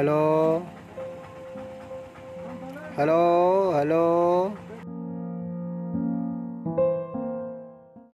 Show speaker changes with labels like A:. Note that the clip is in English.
A: hello? Hello? Hello?